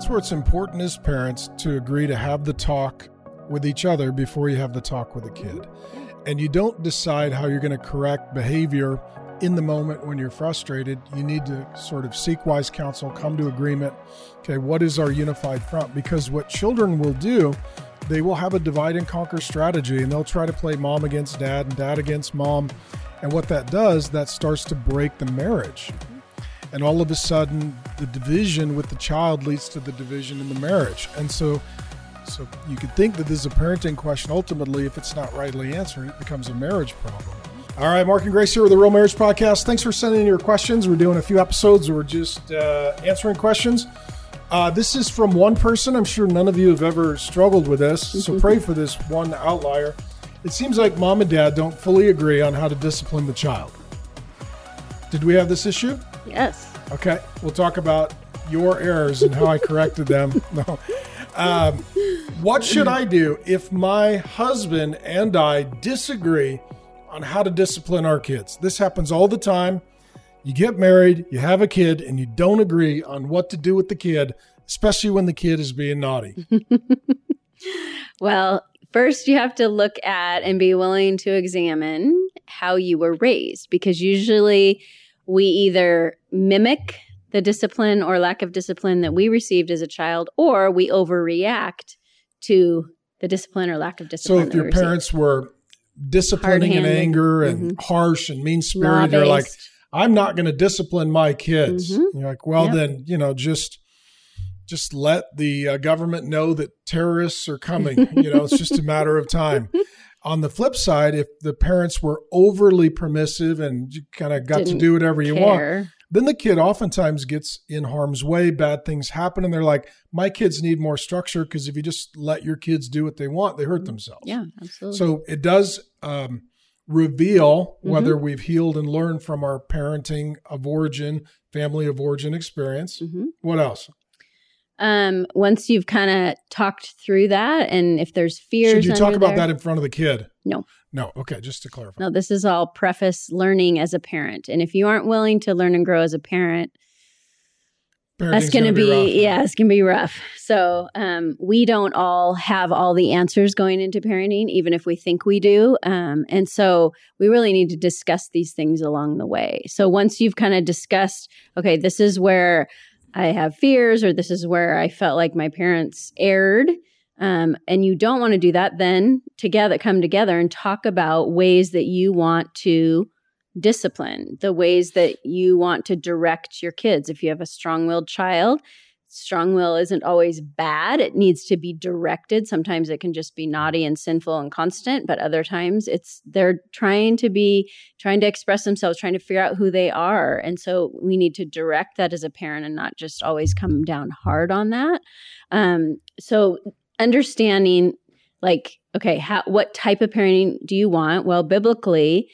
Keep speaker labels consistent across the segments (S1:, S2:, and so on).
S1: That's where it's important as parents to agree to have the talk with each other before you have the talk with a kid. Mm-hmm. And you don't decide how you're going to correct behavior in the moment when you're frustrated. You need to sort of seek wise counsel, come to agreement. Okay, what is our unified front? Because what children will do, they will have a divide and conquer strategy and they'll try to play mom against dad and dad against mom. And what that does, that starts to break the marriage. And all of a sudden, the division with the child leads to the division in the marriage. And so, so you could think that this is a parenting question. Ultimately, if it's not rightly answered, it becomes a marriage problem. All right, Mark and Grace here with the Real Marriage Podcast. Thanks for sending your questions. We're doing a few episodes where we're just uh, answering questions. Uh, this is from one person. I'm sure none of you have ever struggled with this, so pray for this one outlier. It seems like mom and dad don't fully agree on how to discipline the child. Did we have this issue?
S2: Yes.
S1: Okay, we'll talk about your errors and how I corrected them. No. Um, what should I do if my husband and I disagree on how to discipline our kids? This happens all the time. You get married, you have a kid, and you don't agree on what to do with the kid, especially when the kid is being naughty.
S2: Well, first you have to look at and be willing to examine how you were raised because usually we either mimic the discipline or lack of discipline that we received as a child or we overreact to the discipline or lack of discipline. So if
S1: your parents were disciplining in anger and harsh and mean spirited, you're like, I'm not going to discipline my kids.
S2: Mhm.
S1: You're like, well,
S2: Yep.
S1: then you know, just just let the uh, government know that terrorists are coming. you know, it's just a matter of time. On the flip side, if the parents were overly permissive and you kind of got to
S2: Didn't
S1: do whatever you want, then the kid oftentimes gets in harm's way. Bad things happen, and they're like, "My kids need more structure because if you just let your kids do what they want, they hurt themselves."
S2: Yeah, absolutely.
S1: So it does um, reveal
S2: Mm-hmm.
S1: whether we've healed and learned from our parenting of origin, family of origin experience.
S2: Mhm.
S1: What else?
S2: Um, once you've kind of talked through that, and if there's fears,
S1: Should you talk about
S2: there-
S1: that in front of the kid?
S2: No.
S1: No. Okay, just to clarify.
S2: No, this is all preface learning as a parent. And if you aren't willing to learn and grow as a parent, that's going to
S1: gonna
S2: be,
S1: rough.
S2: yeah, it's going to be rough. So um, we don't all have all the answers going into parenting, even if we think we do. Um, and so we really need to discuss these things along the way. So once you've kind of discussed, okay, this is where I have fears, or this is where I felt like my parents erred. Um, and you don't want to do that, then together come together and talk about ways that you want to discipline, the ways that you want to direct your kids. If you have a strong willed child, strong will isn't always bad. It needs to be directed. Sometimes it can just be naughty and sinful and constant, but other times it's they're trying to be trying to express themselves, trying to figure out who they are. And so we need to direct that as a parent and not just always come down hard on that. Um, so understanding like okay, how, what type of parenting do you want? Well, biblically,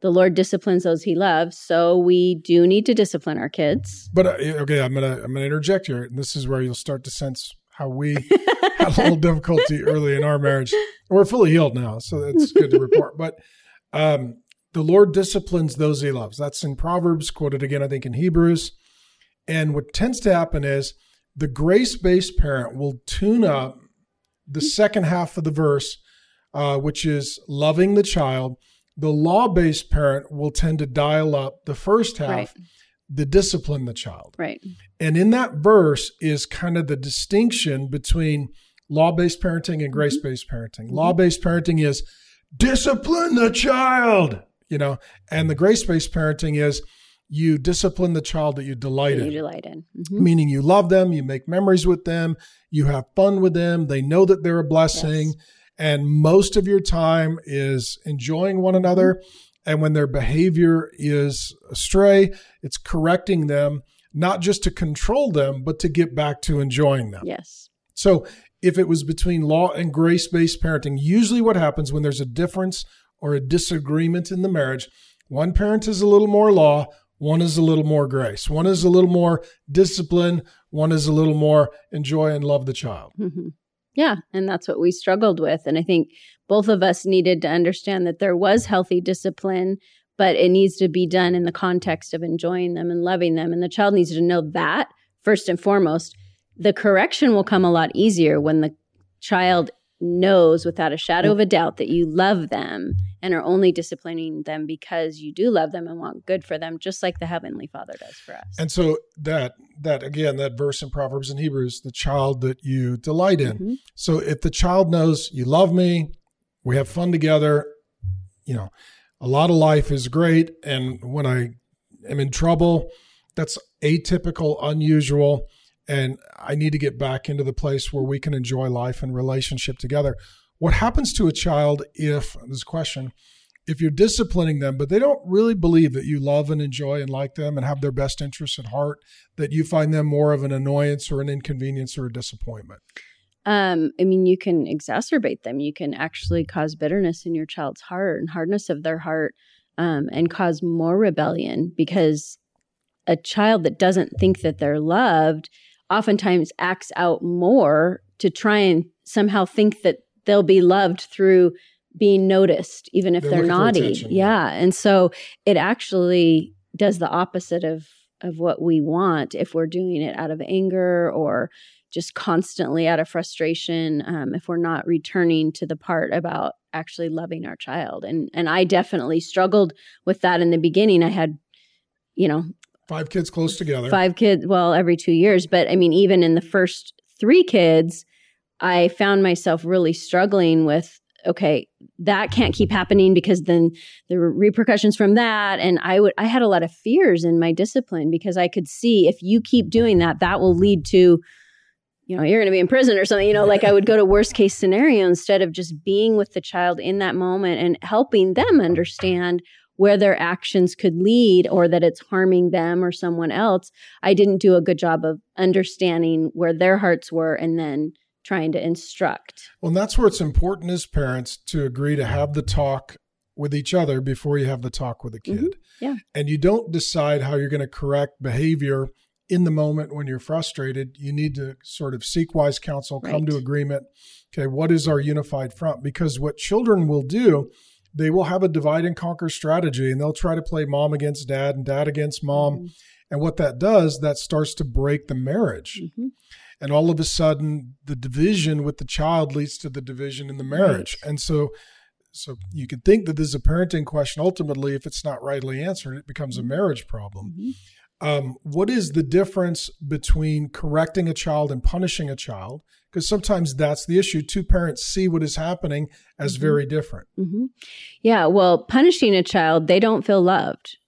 S2: the Lord disciplines those he loves. So we do need to discipline our kids.
S1: But uh, okay, I'm gonna I'm gonna interject here. And this is where you'll start to sense how we had a little difficulty early in our marriage. We're fully healed now, so that's good to report. But um, the Lord disciplines those He loves. That's in Proverbs, quoted again, I think, in Hebrews. And what tends to happen is the grace-based parent will tune up the second half of the verse, uh, which is loving the child. The law-based parent will tend to dial up the first half,
S2: Right.
S1: the discipline the child.
S2: Right.
S1: And in that verse is kind of the distinction between law based parenting
S2: Mm-hmm.
S1: and grace based parenting. Law based parenting is discipline the child, you know, and the grace based parenting is you discipline the child that you delight
S2: That you
S1: in,
S2: delight in. Mhm.
S1: meaning you love them, you make memories with them, you have fun with them, they know that they're a blessing.
S2: Yes.
S1: And most of your time is enjoying one another. And when their behavior is astray, it's correcting them, not just to control them, but to get back to enjoying them.
S2: Yes.
S1: So if it was between law and grace based parenting, usually what happens when there's a difference or a disagreement in the marriage, one parent is a little more law, one is a little more grace, one is a little more discipline, one is a little more enjoy and love the child.
S2: hmm Yeah. And that's what we struggled with. And I think both of us needed to understand that there was healthy discipline, but it needs to be done in the context of enjoying them and loving them. And the child needs to know that first and foremost. the correction will come a lot easier when the child knows without a shadow of a doubt that you love them and are only disciplining them because you do love them and want good for them just like the heavenly father does for us.
S1: And so that that again that verse in proverbs and hebrews the child that you delight in. Mm-hmm. so if the child knows you love me we have fun together you know a lot of life is great and when i am in trouble that's atypical unusual and I need to get back into the place where we can enjoy life and relationship together. What happens to a child if, this question, if you're disciplining them, but they don't really believe that you love and enjoy and like them and have their best interests at heart, that you find them more of an annoyance or an inconvenience or a disappointment?
S2: Um, I mean, you can exacerbate them. You can actually cause bitterness in your child's heart and hardness of their heart um, and cause more rebellion because a child that doesn't think that they're loved oftentimes acts out more to try and somehow think that they'll be loved through being noticed, even if they're, they're naughty. Yeah. And so it actually does the opposite of of what we want if we're doing it out of anger or just constantly out of frustration um, if we're not returning to the part about actually loving our child and and i definitely struggled with that in the beginning i had you know
S1: Five kids close together.
S2: Five kids, well, every two years. But I mean, even in the first three kids, I found myself really struggling with okay that can't keep happening because then there were repercussions from that and i would i had a lot of fears in my discipline because i could see if you keep doing that that will lead to you know you're going to be in prison or something you know like i would go to worst case scenario instead of just being with the child in that moment and helping them understand where their actions could lead or that it's harming them or someone else, I didn't do a good job of understanding where their hearts were and then trying to instruct.
S1: Well, and that's where it's important as parents to agree to have the talk with each other before you have the talk with the kid.
S2: Mm-hmm. Yeah.
S1: And you don't decide how you're going to correct behavior in the moment when you're frustrated. You need to sort of seek wise counsel, come right. to agreement. Okay, what is our unified front? Because what children will do they will have a divide and conquer strategy and they'll try to play mom against dad and dad against mom. Mm-hmm. And what that does, that starts to break the marriage. Mm-hmm. And all of a sudden, the division with the child leads to the division in the marriage. Right. And so, so you could think that this is a parenting question. Ultimately, if it's not rightly answered, it becomes a mm-hmm. marriage problem. Mm-hmm. Um, what is the difference between correcting a child and punishing a child? Because sometimes that's the issue. Two parents see what is happening as mm-hmm. very different.
S2: Mm-hmm. Yeah. Well, punishing a child, they don't feel loved.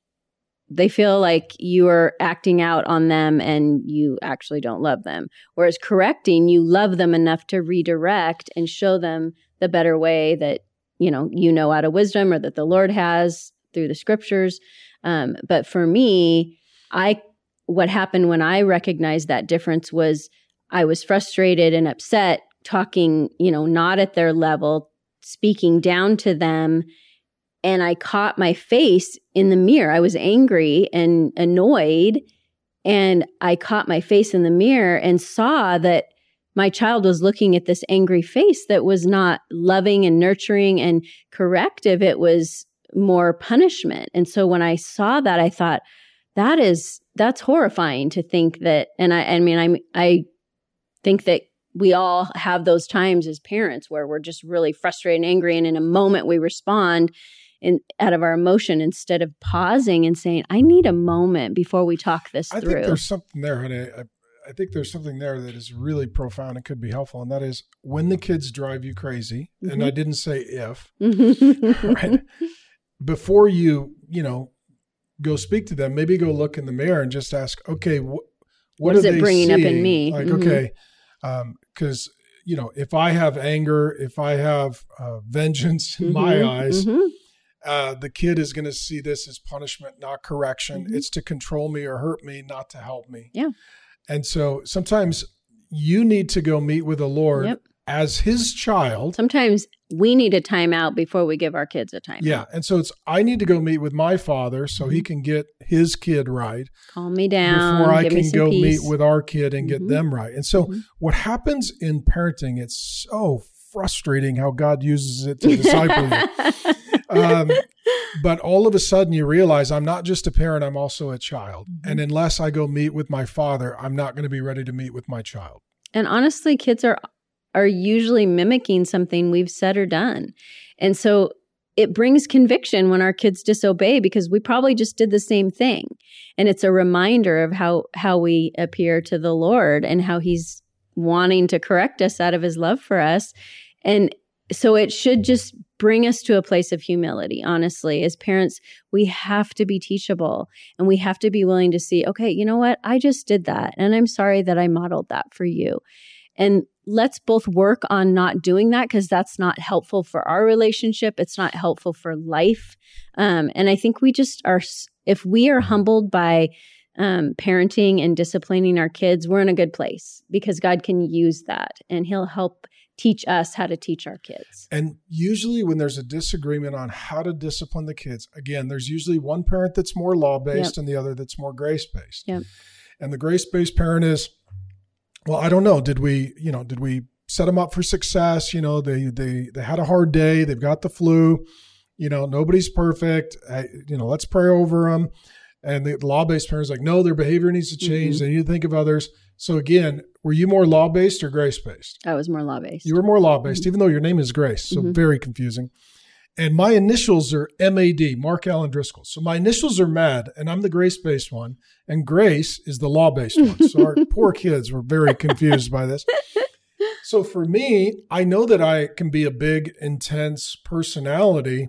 S2: They feel like you are acting out on them and you actually don't love them. Whereas correcting, you love them enough to redirect and show them the better way that, you know, you know out of wisdom or that the Lord has through the scriptures. Um, but for me, I what happened when I recognized that difference was I was frustrated and upset talking, you know, not at their level, speaking down to them. And I caught my face in the mirror. I was angry and annoyed. And I caught my face in the mirror and saw that my child was looking at this angry face that was not loving and nurturing and corrective. It was more punishment. And so when I saw that, I thought, that is that's horrifying to think that and i i mean i i think that we all have those times as parents where we're just really frustrated and angry and in a moment we respond in out of our emotion instead of pausing and saying i need a moment before we talk this
S1: I
S2: through.
S1: think there's something there honey. I, I think there's something there that is really profound and could be helpful and that is when the kids drive you crazy mm-hmm. and i didn't say if right? Before you you know go speak to them, maybe go look in the mirror and just ask, okay, wh- what,
S2: what is it bringing
S1: seeing?
S2: up in me?
S1: Like, mm-hmm. okay, because um, you know, if I have anger, if I have uh, vengeance in mm-hmm. my eyes, mm-hmm. uh, the kid is going to see this as punishment, not correction. Mm-hmm. It's to control me or hurt me, not to help me.
S2: Yeah.
S1: And so sometimes you need to go meet with the Lord yep as his child.
S2: Sometimes we need a timeout before we give our kids a timeout.
S1: Yeah. And so it's, I need to go meet with my father so mm-hmm. he can get his kid right.
S2: Calm me down.
S1: Before I can go peace. meet with our kid and mm-hmm. get them right. And so mm-hmm. what happens in parenting, it's so frustrating how God uses it to disciple you. um, but all of a sudden you realize I'm not just a parent, I'm also a child.
S2: Mm-hmm.
S1: And unless I go meet with my father, I'm not going to be ready to meet with my child.
S2: And honestly, kids are are usually mimicking something we've said or done. And so it brings conviction when our kids disobey because we probably just did the same thing. And it's a reminder of how how we appear to the Lord and how he's wanting to correct us out of his love for us. And so it should just bring us to a place of humility honestly as parents we have to be teachable and we have to be willing to see okay you know what i just did that and i'm sorry that i modeled that for you and let's both work on not doing that because that's not helpful for our relationship it's not helpful for life um, and i think we just are if we are humbled by um, parenting and disciplining our kids we're in a good place because god can use that and he'll help teach us how to teach our kids.
S1: And usually, when there's a disagreement on how to discipline the kids, again, there's usually one parent that's more law based yep. and the other that's more grace based.
S2: Yep.
S1: And the grace based parent is, well, I don't know. Did we, you know, did we set them up for success? You know, they they they had a hard day. They've got the flu. You know, nobody's perfect. I, you know, let's pray over them. And the law based parents like, no, their behavior needs to change. Mm-hmm. They need to think of others. So again, were you more law based or grace based?
S2: I was more law based.
S1: You were more law based, mm-hmm. even though your name is Grace. So mm-hmm. very confusing. And my initials are MAD, Mark Allen Driscoll. So my initials are MAD, and I'm the grace based one, and Grace is the law based one. So our poor kids were very confused by this. So for me, I know that I can be a big, intense personality,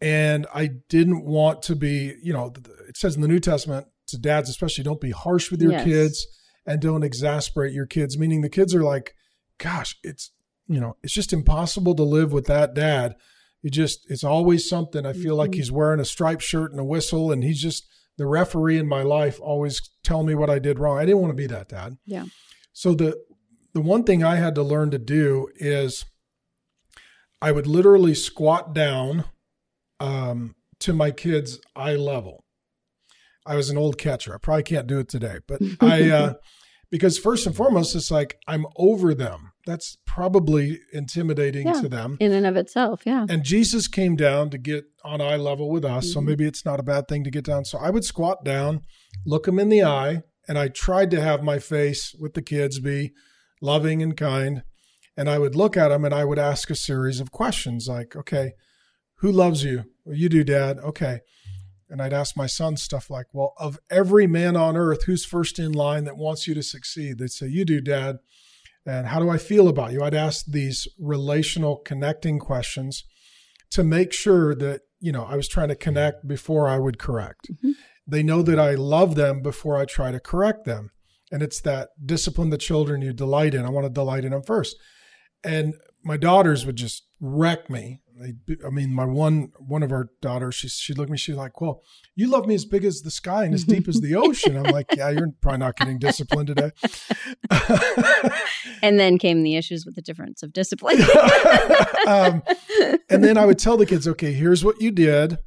S1: and I didn't want to be, you know, it says in the New Testament to dads, especially, don't be harsh with your yes. kids and don't exasperate your kids, meaning the kids are like, gosh, it's, you know, it's just impossible to live with that dad. You just, it's always something. I feel mm-hmm. like he's wearing a striped shirt and a whistle, and he's just the referee in my life, always telling me what I did wrong. I didn't want to be that dad.
S2: Yeah.
S1: So the, the one thing I had to learn to do is I would literally squat down um, to my kids' eye level. I was an old catcher. I probably can't do it today, but I, uh, because first and foremost, it's like I'm over them. That's probably intimidating
S2: yeah,
S1: to them
S2: in and of itself. Yeah.
S1: And Jesus came down to get on eye level with us. Mm-hmm. So maybe it's not a bad thing to get down. So I would squat down, look them in the eye, and I tried to have my face with the kids be loving and kind. And I would look at them and I would ask a series of questions like, okay, who loves you? Well, you do, dad. Okay and I'd ask my son stuff like, Well, of every man on earth, who's first in line that wants you to succeed? They'd say, You do, Dad. And how do I feel about you? I'd ask these relational connecting questions to make sure that, you know, I was trying to connect before I would correct. Mm-hmm. They know that I love them before I try to correct them. And it's that discipline the children you delight in. I want to delight in them first. And my daughters would just wreck me they, I mean, my one one of our daughters, she she looked at me, she's like, "Well, you love me as big as the sky and as deep as the ocean." I'm like, "Yeah, you're probably not getting disciplined today."
S2: and then came the issues with the difference of discipline.
S1: um, and then I would tell the kids, "Okay, here's what you did,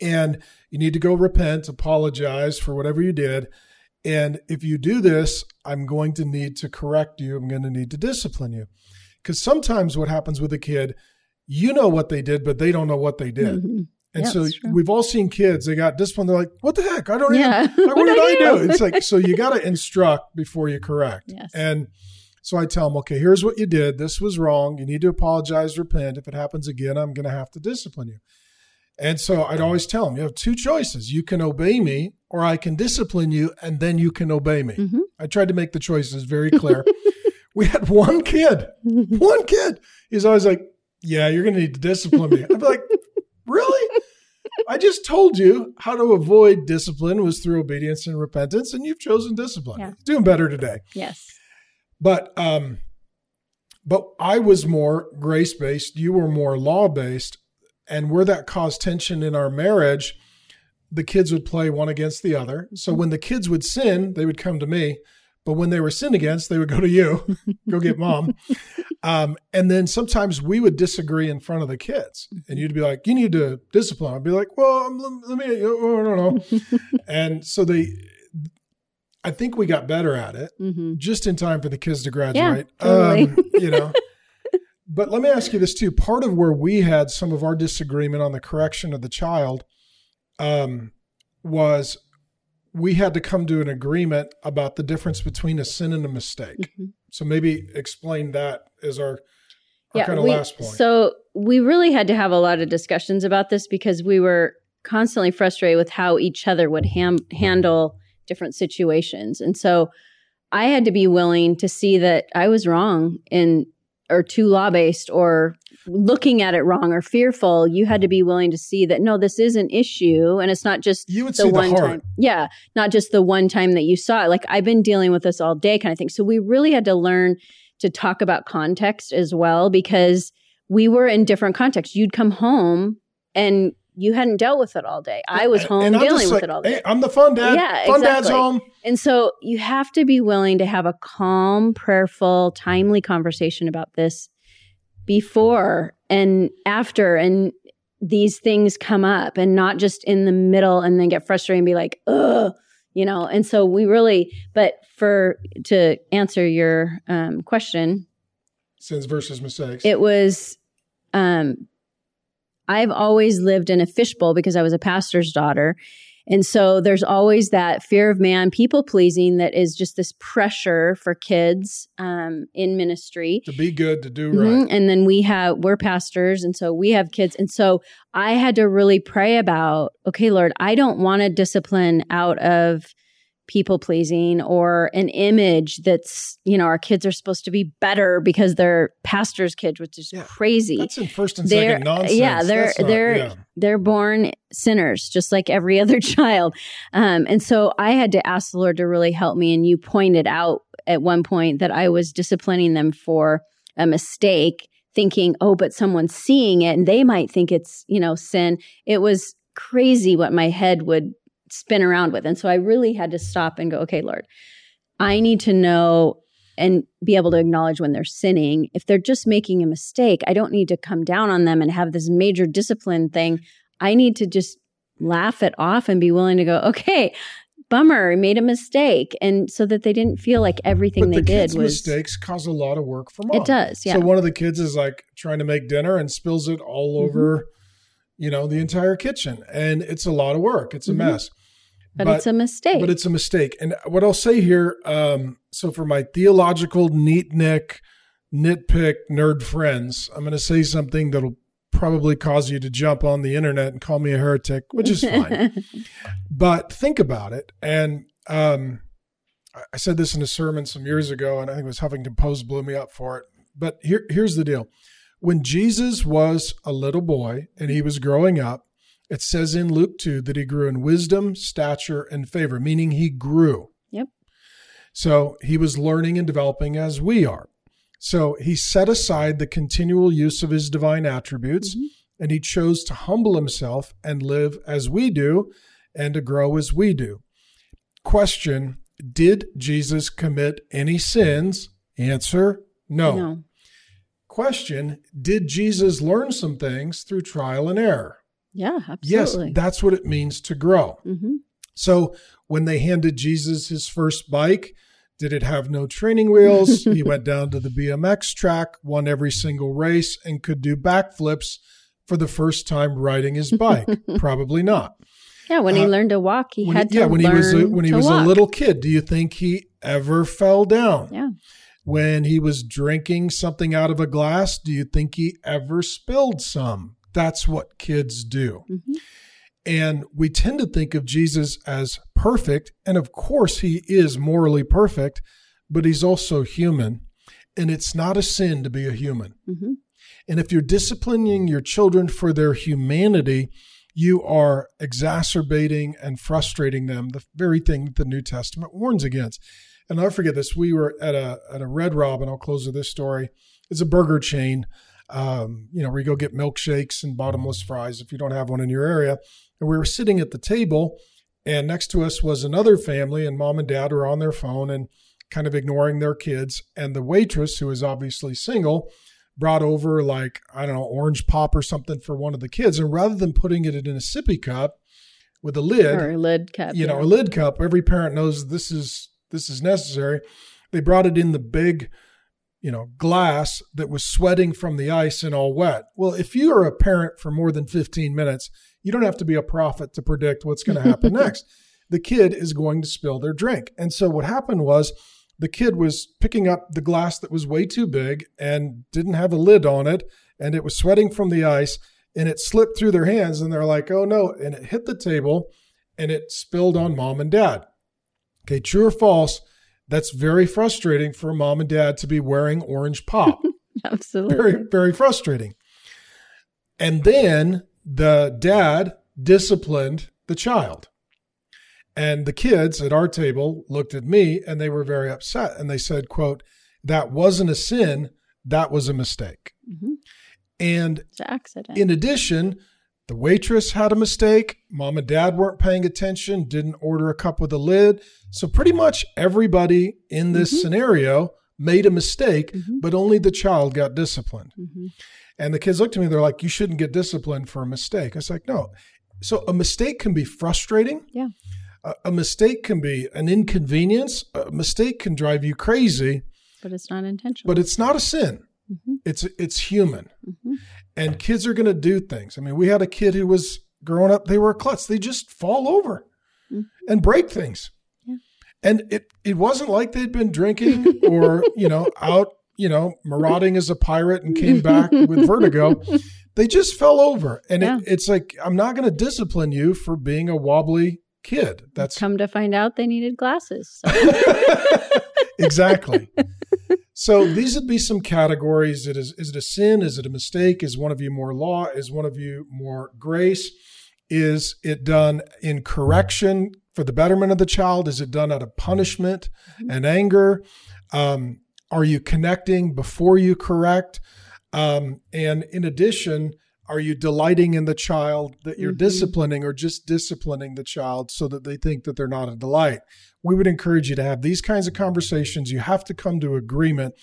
S1: and you need to go repent, apologize for whatever you did." And if you do this, I'm going to need to correct you. I'm going to need to discipline you. Because sometimes what happens with a kid you know what they did, but they don't know what they did. Mm-hmm. And yeah, so we've all seen kids, they got disciplined. They're like, what the heck? I don't yeah. even, what, what did I do? do? It's like, so you got to instruct before you correct.
S2: Yes.
S1: And so I tell them, okay, here's what you did. This was wrong. You need to apologize, repent. If it happens again, I'm going to have to discipline you. And so I'd always tell them, you have two choices. You can obey me or I can discipline you and then you can obey me. Mm-hmm. I tried to make the choices very clear. We had one kid, one kid. He's always like, yeah, you're going to need to discipline me. I'd be like, really? I just told you how to avoid discipline was through obedience and repentance, and you've chosen discipline. Yeah. Doing better today.
S2: Yes.
S1: But um, but I was more grace based. You were more law based, and where that caused tension in our marriage, the kids would play one against the other. So when the kids would sin, they would come to me. But when they were sinned against, they would go to you, go get mom. Um, and then sometimes we would disagree in front of the kids, and you'd be like, "You need to discipline." I'd be like, "Well, let me, oh, no, no." and so they, I think we got better at it, mm-hmm. just in time for the kids to graduate.
S2: Yeah, totally.
S1: um, you know, But let me ask you this too. Part of where we had some of our disagreement on the correction of the child um, was we had to come to an agreement about the difference between a sin and a mistake. Mm-hmm. So maybe explain that as our, our yeah, kind of
S2: we,
S1: last point.
S2: So we really had to have a lot of discussions about this because we were constantly frustrated with how each other would ham- handle different situations. And so I had to be willing to see that I was wrong in or too law based or looking at it wrong or fearful, you had to be willing to see that no, this is an issue and it's not just
S1: you would the one the
S2: time. Yeah, not just the one time that you saw it. Like I've been dealing with this all day kind of thing. So we really had to learn to talk about context as well because we were in different contexts. You'd come home and you hadn't dealt with it all day. I was home dealing with like, it all day.
S1: Hey, I'm the fun dad. Yeah, fun exactly. dad's home.
S2: And so you have to be willing to have a calm, prayerful, timely conversation about this before and after and these things come up and not just in the middle and then get frustrated and be like, ugh, you know. And so we really, but for to answer your um, question,
S1: sins versus mistakes,
S2: it was um I've always lived in a fishbowl because I was a pastor's daughter. And so there's always that fear of man, people pleasing that is just this pressure for kids um, in ministry
S1: to be good, to do mm-hmm.
S2: right. And then we have, we're pastors. And so we have kids. And so I had to really pray about, okay, Lord, I don't want to discipline out of people pleasing or an image that's you know our kids are supposed to be better because they're pastors kids which is yeah, crazy.
S1: That's in first and they're, second nonsense.
S2: yeah they're not, they're yeah. they're born sinners just like every other child. Um, and so i had to ask the lord to really help me and you pointed out at one point that i was disciplining them for a mistake thinking oh but someone's seeing it and they might think it's you know sin. It was crazy what my head would spin around with. And so I really had to stop and go, okay, Lord, I need to know and be able to acknowledge when they're sinning. If they're just making a mistake, I don't need to come down on them and have this major discipline thing. I need to just laugh it off and be willing to go, okay, bummer, made a mistake. And so that they didn't feel like everything
S1: but
S2: they
S1: the
S2: did was
S1: mistakes cause a lot of work for mom.
S2: It does, yeah.
S1: So one of the kids is like trying to make dinner and spills it all mm-hmm. over, you know, the entire kitchen. And it's a lot of work. It's a mm-hmm. mess.
S2: But, but, it's a mistake.
S1: But it's a mistake. And what I'll say here, um, so for my theological neat nick, nitpick nerd friends, I'm going to say something that'll probably cause you to jump on the internet and call me a heretic, which is fine. but think about it. And um, I said this in a sermon some years ago, and I think it was Huffington Post blew me up for it. But here, here's the deal: when Jesus was a little boy and he was growing up, it says in Luke 2 that he grew in wisdom, stature, and favor, meaning he grew.
S2: Yep.
S1: So he was learning and developing as we are. So he set aside the continual use of his divine attributes mm-hmm. and he chose to humble himself and live as we do and to grow as we do. Question Did Jesus commit any sins? Answer no. no. Question Did Jesus learn some things through trial and error?
S2: Yeah, absolutely.
S1: Yes, that's what it means to grow. Mm-hmm. So when they handed Jesus his first bike, did it have no training wheels? he went down to the BMX track, won every single race, and could do backflips for the first time riding his bike. Probably not.
S2: Yeah, when he uh, learned to walk, he had
S1: he,
S2: to
S1: yeah, when he was a, when he was walk. a little kid. Do you think he ever fell down?
S2: Yeah.
S1: When he was drinking something out of a glass, do you think he ever spilled some? That's what kids do. Mm-hmm. And we tend to think of Jesus as perfect. And of course, he is morally perfect, but he's also human. And it's not a sin to be a human. Mm-hmm. And if you're disciplining your children for their humanity, you are exacerbating and frustrating them, the very thing that the New Testament warns against. And I'll forget this. We were at a at a Red Robin. I'll close with this story. It's a burger chain um, you know, where you go get milkshakes and bottomless fries if you don't have one in your area. And we were sitting at the table, and next to us was another family, and mom and dad were on their phone and kind of ignoring their kids. And the waitress, who is obviously single, brought over like, I don't know, orange pop or something for one of the kids. And rather than putting it in a sippy cup with a lid,
S2: or a lid cup,
S1: you know, a lid cup, every parent knows this is this is necessary. They brought it in the big you know, glass that was sweating from the ice and all wet. Well, if you are a parent for more than 15 minutes, you don't have to be a prophet to predict what's going to happen next. The kid is going to spill their drink. And so what happened was the kid was picking up the glass that was way too big and didn't have a lid on it and it was sweating from the ice and it slipped through their hands and they're like, "Oh no." And it hit the table and it spilled on mom and dad. Okay, true or false? That's very frustrating for mom and dad to be wearing orange pop.
S2: Absolutely.
S1: Very, very frustrating. And then the dad disciplined the child. And the kids at our table looked at me and they were very upset and they said, quote, that wasn't a sin, that was a mistake.
S2: Mhm.
S1: And
S2: It's an accident.
S1: in addition, the waitress had a mistake. Mom and dad weren't paying attention, didn't order a cup with a lid. So pretty much everybody in this
S2: Mhm.
S1: scenario made a mistake,
S2: Mhm.
S1: but only the child got disciplined.
S2: Mhm.
S1: And the kids looked at me, they're like, You shouldn't get disciplined for a mistake. I was like, No. So a mistake can be frustrating.
S2: Yeah.
S1: A, a mistake can be an inconvenience. A mistake can drive you crazy,
S2: But it's not intentional.
S1: but it's not a sin.
S2: Mhm.
S1: It's it's human. And kids are going to do things. I mean, we had a kid who was growing up, they were a klutz. They just fall over
S2: Mhm.
S1: and break things.
S2: Yeah.
S1: And it it wasn't like they'd been drinking or, you know, out, you know, marauding as a pirate and came back with vertigo. They just fell over. And
S2: Yeah.
S1: it, it's like, I'm not going to discipline you for being a wobbly kid. That's
S2: Come to find out they needed glasses. So.
S1: exactly. So these would be some categories. It is is it a sin? Is it a mistake? Is one of you more law? Is one of you more grace? Is it done in correction for the betterment of the child? Is it done out of punishment and anger? Um, are you connecting before you correct? Um, and in addition, are you delighting in the child that you're
S2: Mhm.
S1: disciplining or just disciplining the child so that they think that they're not a delight? We would encourage you to have these kinds of conversations. You have to come to agreement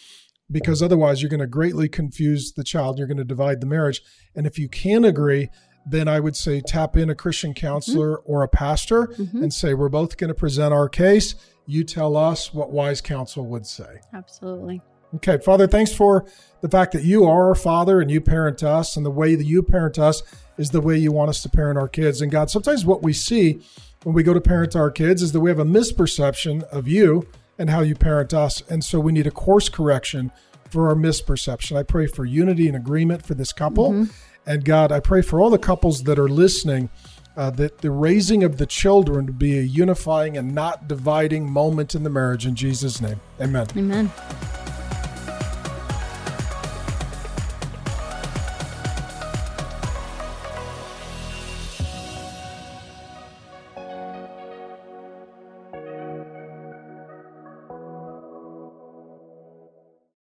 S1: because otherwise you're going to greatly confuse the child. You're going to divide the marriage. And if you can agree, then I would say tap in a Christian counselor or a pastor
S2: Mhm.
S1: and say, We're both going to present our case. You tell us what wise counsel would say.
S2: Absolutely.
S1: Okay, Father, thanks for the fact that you are our Father and you parent us, and the way that you parent us is the way you want us to parent our kids. And God, sometimes what we see when we go to parent our kids is that we have a misperception of you and how you parent us. And so we need a course correction for our misperception. I pray for unity and agreement for this couple. And God, I pray for all the couples that are listening. Uh, that the raising of the children to be a unifying and not dividing moment in the marriage in Jesus' name. Amen.
S2: Amen.